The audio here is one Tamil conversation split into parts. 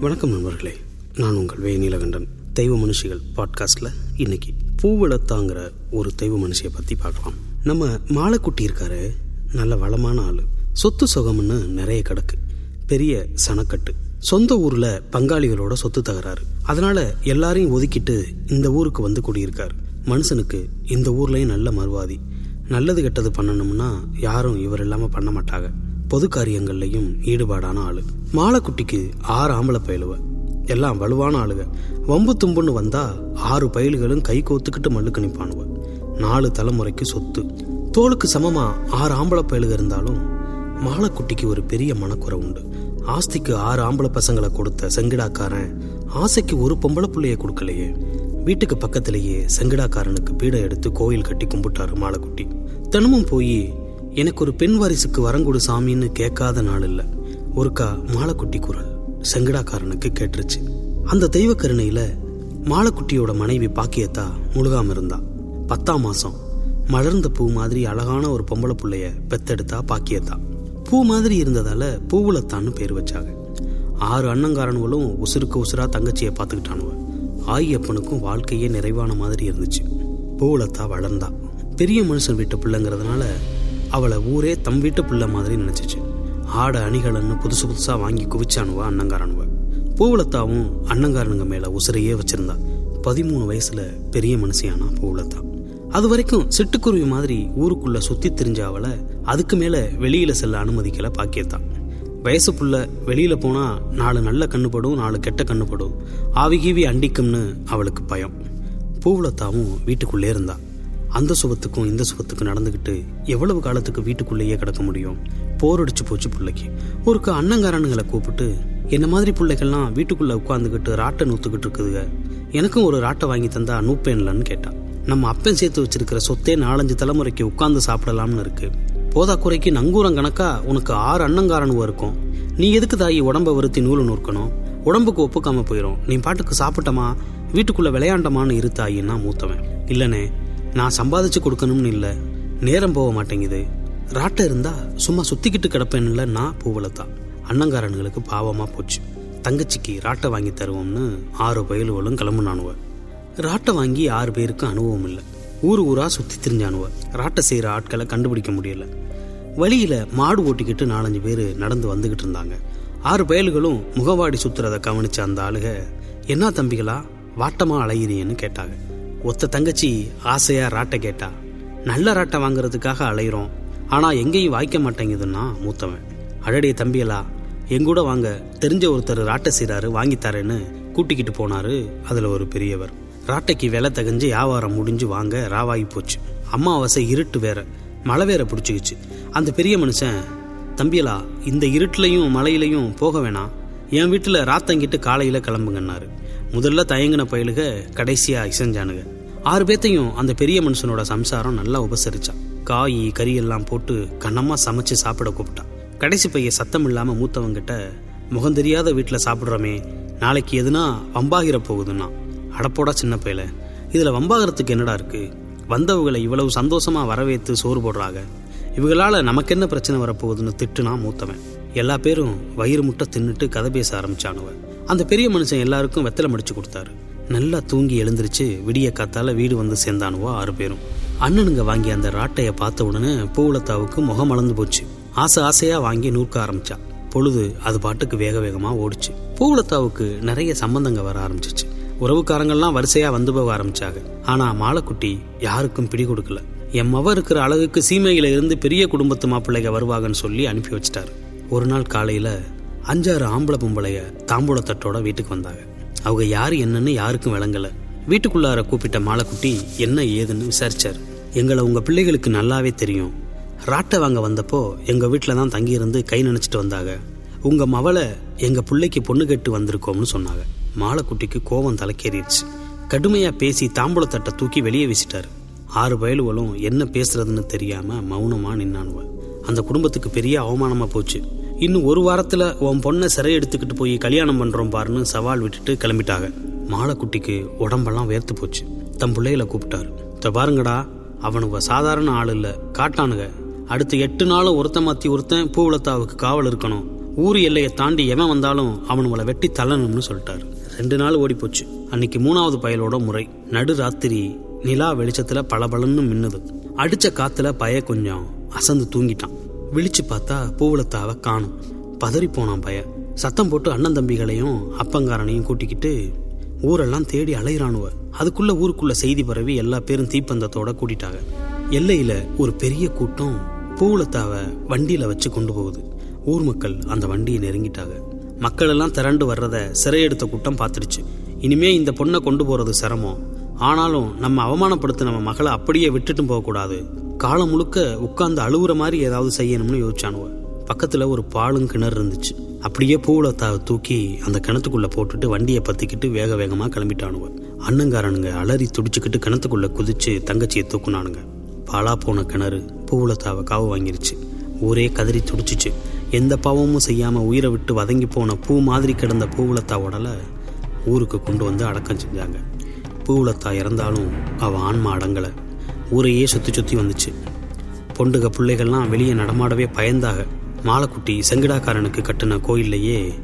வணக்கம் நண்பர்களே. நான் உங்கள் வே நீலகண்டன். தெய்வ மனுஷிகள் பாட்காஸ்டில் இன்னைக்கு பூவளத்தாங்கிற ஒரு தெய்வ மனுஷியை பற்றி பார்க்கலாம். நம்ம மாலைக்குட்டி இருக்காரு. நல்ல வளமான ஆள். சொத்து சுகம்னு நிறைய கிடக்கு. பெரிய சனக்கட்டு. சொந்த ஊரில் பங்காளிகளோட சொத்து தகராறு. அதனால எல்லாரையும் ஒதுக்கிட்டு இந்த ஊருக்கு வந்து குடியிருக்கார். மனுஷனுக்கு இந்த ஊர்லேயும் நல்ல மறுவாதி. நல்லது கெட்டது பண்ணணும்னா யாரும் இவர் இல்லாமல் பண்ண மாட்டாங்க. பொது காரியங்கள்லையும் ஈடுபாடான ஆளு. மாலைக்குட்டிக்கு ஆறு ஆம்பளை பயிலுவ. எல்லாம் வலுவான ஆளுக. வம்பு தும்புன்னு வந்தா ஆறு பயில்களும் கை கோத்துக்கிட்டு மல்லுக்கு நிப்பானுவ. நாலு தலைமுறைக்கு சொத்து. தோளுக்கு சமமா ஆறு ஆம்பளை பயலுக இருந்தாலும் மாலைக்குட்டிக்கு ஒரு பெரிய மனக்குறை உண்டு. ஆஸ்திக்கு ஆறு ஆம்பளை பசங்களை கொடுத்த செங்கிடாக்காரன் ஆசைக்கு ஒரு பொம்பளை பிள்ளைய கொடுக்கலையே. வீட்டுக்கு பக்கத்திலேயே செங்கிடாக்காரனுக்கு பீடை எடுத்து கோயில் கட்டி கும்பிட்டாரு மாலைக்குட்டி. தினமும் போய் எனக்கு ஒரு பெண் வாரிசுக்கு வரங்குடு சாமின்னு கேட்காத நாள் இல்ல ஒருக்கா மாலைக்குட்டி குரல் செங்கடாக்காரனுக்கு கேட்டுருச்சு. அந்த தெய்வ கருணையில மாலைக்குட்டியோட மனைவி பாக்கியத்தா முழுகாம இருந்தா. பத்தாம் மாசம் மலர்ந்த பூ மாதிரி அழகான ஒரு பொம்பளை புள்ளைய பெத்தெடுத்தா பாக்கியத்தா. பூ மாதிரி இருந்ததால பூவுலத்தான்னு பேர் வச்சாங்க. ஆறு அண்ணங்காரனுகளும் உசுருக்கு உசுரா தங்கச்சியை பார்த்துக்கிட்டானுவ ஆயப்பனுக்கும் வாழ்க்கையே நிறைவான மாதிரி இருந்துச்சு. பூவுலத்தா வளர்ந்தா. பெரிய மனுஷன் வீட்டு பிள்ளைங்கிறதுனால அவளை ஊரே தம் வீட்டு பிள்ளை மாதிரி நினைச்சிச்சு. ஆட அணிகலன்னு புதுசு புதுசா வாங்கி குவிச்சானுவா அண்ணங்காரனுவ பூவளத்தாவும் அண்ணங்காரனுங்க மேல உசுரையே வச்சிருந்தா. பதிமூணு வயசுல பெரிய மனுஷியானா பூவளத்தா அது வரைக்கும் சிட்டுக்குருவி மாதிரி ஊருக்குள்ள சுத்தி திரிஞ்ச அவளை அதுக்கு மேல வெளியில செல்ல அனுமதிக்கல பாக்கியத்தான் வயசு புள்ள வெளியில போனா நாலு நல்ல கண்ணுப்படும் நாலு கெட்ட கண்ணுப்படும் ஆவி கீவி அண்டிக்கும்னு அவளுக்கு பயம். பூவளத்தாவும் வீட்டுக்குள்ளே இருந்தாள் அந்த சுகத்துக்கும் இந்த சுகத்துக்கும் நடந்துகிட்டு எவ்வளவு காலத்துக்கு வீட்டுக்குள்ளேயே கிடக்க முடியும்? போர் அடிச்சு போச்சு பிள்ளைக்கு. ஒருக்கு அண்ணங்காரனுங்களை கூப்பிட்டு என்ன மாதிரி பிள்ளைகள்லாம் வீட்டுக்குள்ள உட்காந்துக்கிட்டு ராட்டை நூத்துக்கிட்டு இருக்குதுங்க? எனக்கும் ஒரு ராட்டை வாங்கி தந்தா நூப்பேன்லன்னு கேட்டான் நம்ம அப்பன் சேர்த்து வச்சிருக்கிற சொத்தே நாலஞ்சு தலைமுறைக்கு உட்கார்ந்து சாப்பிடலாம்னு இருக்கு. போதா குறைக்கு நங்கூரம் கணக்கா உனக்கு ஆறு அண்ணங்காரனுவ இருக்கும். நீ எதுக்கு தாயி உடம்ப வருத்தி நூலு நூற்கணும்? உடம்புக்கு ஒப்புக்காம போயிடும் நீ பாட்டுக்கு சாப்பிட்டமா? வீட்டுக்குள்ள விளையாண்டமான்னு இரு தாயின்னா மூத்தவன். இல்லனே நான் சம்பாதிச்சு கொடுக்கணும்னு இல்லை. நேரம் போக மாட்டேங்குது. ராட்டை இருந்தா சும்மா சுத்திக்கிட்டு கிடப்பேன்ல நான் பூவலத்தான் அண்ணங்காரனுங்களுக்கு பாவமா போச்சு. தங்கச்சிக்கு ராட்டை வாங்கி தருவோம்னு ஆறு பயல்களும் கிளம்புனானுவ. ராட்டை வாங்கி ஆறு பேருக்கு அனுபவம் இல்லை. ஊர் ஊரா சுத்தி திரிஞ்சானுவ. ராட்டை செய்யற ஆட்களை கண்டுபிடிக்க முடியல. வழியில மாடு ஓட்டிக்கிட்டு நாலஞ்சு பேர் நடந்து வந்துகிட்டு இருந்தாங்க. ஆறு பயல்களும் முகவாடி சுத்துறத கவனிச்ச அந்த ஆளுக என்ன தம்பிகளா வாட்டமா அலையிறீன்னு கேட்டாங்க. ஒத்த தங்கச்சி ஆசையா ராட்டை கேட்டா நல்ல ராட்டை வாங்குறதுக்காக அலையிறோம். ஆனா எங்கேயும் வாய்க்க மாட்டேங்குதுன்னா மூத்தவன். அழடிய தம்பியலா எங்கூட வாங்க தெரிஞ்ச ஒருத்தர் ராட்டை செய்றாரு வாங்கித்தாரேன்னு கூட்டிக்கிட்டு போனாரு அதுல ஒரு பெரியவர். ராட்டைக்கு விலை தகஞ்சு வியாபாரம் முடிஞ்சு வாங்க ராவாகி போச்சு. அம்மாவாசை இருட்டு வேற மழை வேற பிடிச்சிக்கிச்சு. அந்த பெரிய மனுஷன் தம்பியலா இந்த இருட்டுலையும் மழையிலையும் போக வேணாம். என் வீட்டில் ராத்தங்கிட்டு காலையில் கிளம்புங்கன்னாரு. முதல்ல தயங்கின பயலுக கடைசியா இசைஞ்சானுங்க ஆறு பேத்தையும் அந்த பெரிய மனுஷனோட சம்சாரம் நல்லா உபசரிச்சான். காய் கறி எல்லாம் போட்டு கண்ணமா சமைச்சு சாப்பிட கூப்பிட்டான். கடைசி பைய சத்தம் இல்லாம மூத்தவங்கிட்ட முகம் தெரியாத வீட்டுல சாப்பிடுறோமே நாளைக்கு எதுனா வம்பாகிற போகுதுன்னா? அடப்போடா சின்ன பையல இதுல வம்பாகிறதுக்கு என்னடா இருக்கு? வந்தவங்களை இவ்வளவு சந்தோஷமா வரவேற்று சோறு போடுறாங்க இவங்களால நமக்கு என்ன பிரச்சனை வரப்போகுதுன்னு திட்டுனா மூத்தவன். எல்லா பேரும் வயிறு முட்டை தின்னுட்டு கதை பேச ஆரம்பிச்சானுவன் அந்த பெரிய மனுஷன் எல்லாருக்கும் வெத்தலை முடிச்சு கொடுத்தாரு. நல்லா தூங்கி எழுந்திருச்சு விடிய காத்தால வீடு வந்து சேர்ந்தானுவோ ஆறு பேரும். அண்ணனுங்க வாங்கி அந்த ராட்டையை பார்த்த உடனே பூவுளத்தாவுக்கு முகம் மலர்ந்து போச்சு. ஆசை ஆசையா வாங்கி நூற்க ஆரம்பிச்சா. பொழுது அது பாட்டுக்கு வேக வேகமா ஓடிச்சு. பூவுளத்தாவுக்கு நிறைய சம்பந்தங்க வர ஆரம்பிச்சிச்சு. உறவுக்காரங்கள்லாம் வரிசையா வந்து போக ஆரம்பிச்சாங்க. ஆனா மாலைக்குட்டி யாருக்கும் பிடி கொடுக்கல. என் மவ இருக்கிற அழகுக்கு சீமையில இருந்து பெரிய குடும்பத்து மாப்பிள்ளைங்க வருவாங்கன்னு சொல்லி அனுப்பி வச்சிட்டாரு. ஒரு நாள் காலையில அஞ்சாறு ஆம்பளை பொம்பளைய தாம்பூலத்தட்டோட வீட்டுக்கு வந்தாங்க. அவங்க யார் என்னன்னு யாருக்கும் விளங்கல. வீட்டுக்குள்ளார கூப்பிட்ட மாலைக்குட்டி என்ன ஏதுன்னு விசாரிச்சார். எங்களை உங்க பிள்ளைகளுக்கு நல்லாவே தெரியும். ராட்டை வாங்க வந்தப்போ எங்க வீட்டில தான் தங்கியிருந்து கை நினைச்சிட்டு வந்தாங்க. உங்க மவளை எங்க பிள்ளைக்கு பொண்ணு கேட்டு வந்திருக்கோம்னு சொன்னாங்க. மாலைக்குட்டிக்கு கோபம் தலைக்கேறிடுச்சு. கடுமையா பேசி தாம்பூலத்தட்டை தூக்கி வெளியே வீசிட்டார். ஆறு பயலுவலும் என்ன பேசுறதுன்னு தெரியாம மௌனமா நின்னானுவ. அந்த குடும்பத்துக்கு பெரிய அவமானமா போச்சு. இன்னும் ஒரு வாரத்தில் உன் பொண்ணை சிறை எடுத்துக்கிட்டு போய் கல்யாணம் பண்ணுறோம் பாருன்னு சவால் விட்டுட்டு கிளம்பிட்டாங்க. மாலைக்குட்டிக்கு உடம்பெல்லாம் வேர்த்து போச்சு. தம் பிள்ளைகளை கூப்பிட்டாரு. இப்போ பாருங்கடா அவனுங்க சாதாரண ஆள் இல்லை காட்டானுங்க. அடுத்து எட்டு நாளும் ஒருத்தன் மாற்றி ஒருத்தன் பூவுலத்தாவுக்கு காவல் இருக்கணும். ஊர் எல்லையை தாண்டி எவன் வந்தாலும் அவனுங்களை வெட்டி தள்ளணும்னு சொல்லிட்டாரு. ரெண்டு நாள் ஓடி போச்சு அன்னைக்கு மூணாவது பயலோட முறை. நடு ராத்திரி நிலா வெளிச்சத்தில் பளபளன்னு மின்னுது. அடித்த காற்றுல பய கொஞ்சம் அசந்து தூங்கிட்டான். விழிச்சு பார்த்தா பூவளத்தாவை காணும். பதறி போனான் பய. சத்தம் போட்டு அண்ணன் தம்பிகளையும் அப்பங்காரனையும் கூட்டிக்கிட்டு ஊரெல்லாம் தேடி அலையிறானுவ அதுக்குள்ள ஊருக்குள்ள செய்தி பரவி எல்லா பேரும் தீப்பந்தத்தோட கூட்டிட்டாங்க எல்லையில ஒரு பெரிய கூட்டம் பூவளத்தாவை வண்டியில வச்சு கொண்டு போகுது. ஊர் மக்கள் அந்த வண்டியை நெருங்கிட்டாங்க. மக்கள் எல்லாம் திரண்டு வர்றத சிறையெடுத்த கூட்டம் பார்த்துடுச்சு. இனிமே இந்த பொண்ணை கொண்டு போறது சிரமம். ஆனாலும் நம்ம அவமானப்படுத்த நம்ம மகளை அப்படியே விட்டுட்டும் போகக்கூடாது. காலம் முழுக்க உட்கார்ந்து அழுகுற மாதிரி ஏதாவது செய்யணும்னு யோசிச்சானுவ. பக்கத்துல ஒரு பாலும் கிணறு இருந்துச்சு. அப்படியே பூவுலத்தாவை தூக்கி அந்த கிணத்துக்குள்ள போட்டுட்டு வண்டியை பத்திக்கிட்டு வேக வேகமா கிளம்பிட்டானுவ. அண்ணங்காரனுங்க அலறி துடிச்சுக்கிட்டு கிணத்துக்குள்ள குதிச்சு தங்கச்சியை தூக்குனானுங்க. பாலா போன கிணறு பூவுலத்தாவை காவு வாங்கிருச்சு. ஊரே கதறி துடிச்சிச்சு. எந்த பாவமும் செய்யாம உயிரை விட்டு வதங்கி போன பூ மாதிரி கிடந்த பூவுலத்தா உடலை ஊருக்கு கொண்டு வந்து அடக்கம் செஞ்சாங்க. பூவுலத்தா இறந்தாலும் அவள் ஆன்மா அடங்கலை. ஊரையே சுற்றி சுற்றி வந்துச்சு. பொண்டுக பிள்ளைகள்லாம் வெளியே நடமாடவே பயந்தாக மாலக்குட்டி செங்கடாக்காரனுக்கு கட்டின கோயில்லையே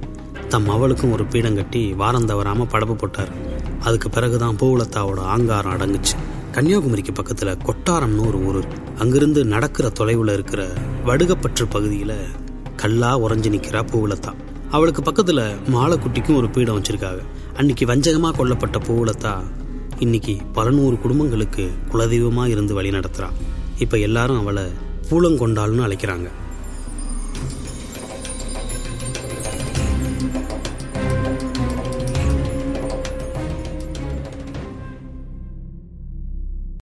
தம் அவளுக்கும் ஒரு பீடம் கட்டி வாரம் தவறாம படப்பு போட்டார். அதுக்கு பிறகுதான் பூவுலத்தாவோட ஆங்காரம் அடங்குச்சு. கன்னியாகுமரிக்கு பக்கத்துல கொட்டாரம்னு ஒரு ஊர் அங்கிருந்து நடக்கிற தொலைவுல இருக்கிற வடுகப்பற்று பகுதியில கல்லா உறைஞ்சு நிக்கிறா பூவுலத்தா. அவளுக்கு பக்கத்துல மாலக்குட்டிக்கும் ஒரு பீடம் வச்சிருக்காங்க. அன்னைக்கு வஞ்சகமா கொல்லப்பட்ட பூவுலத்தா இன்னைக்கு பல நூறு குடும்பங்களுக்கு குலதெய்வமாக இருந்து வழி நடத்துகிறான் இப்போ எல்லாரும் அவளை பூலங்கொண்டாள்னு அழைக்கிறாங்க.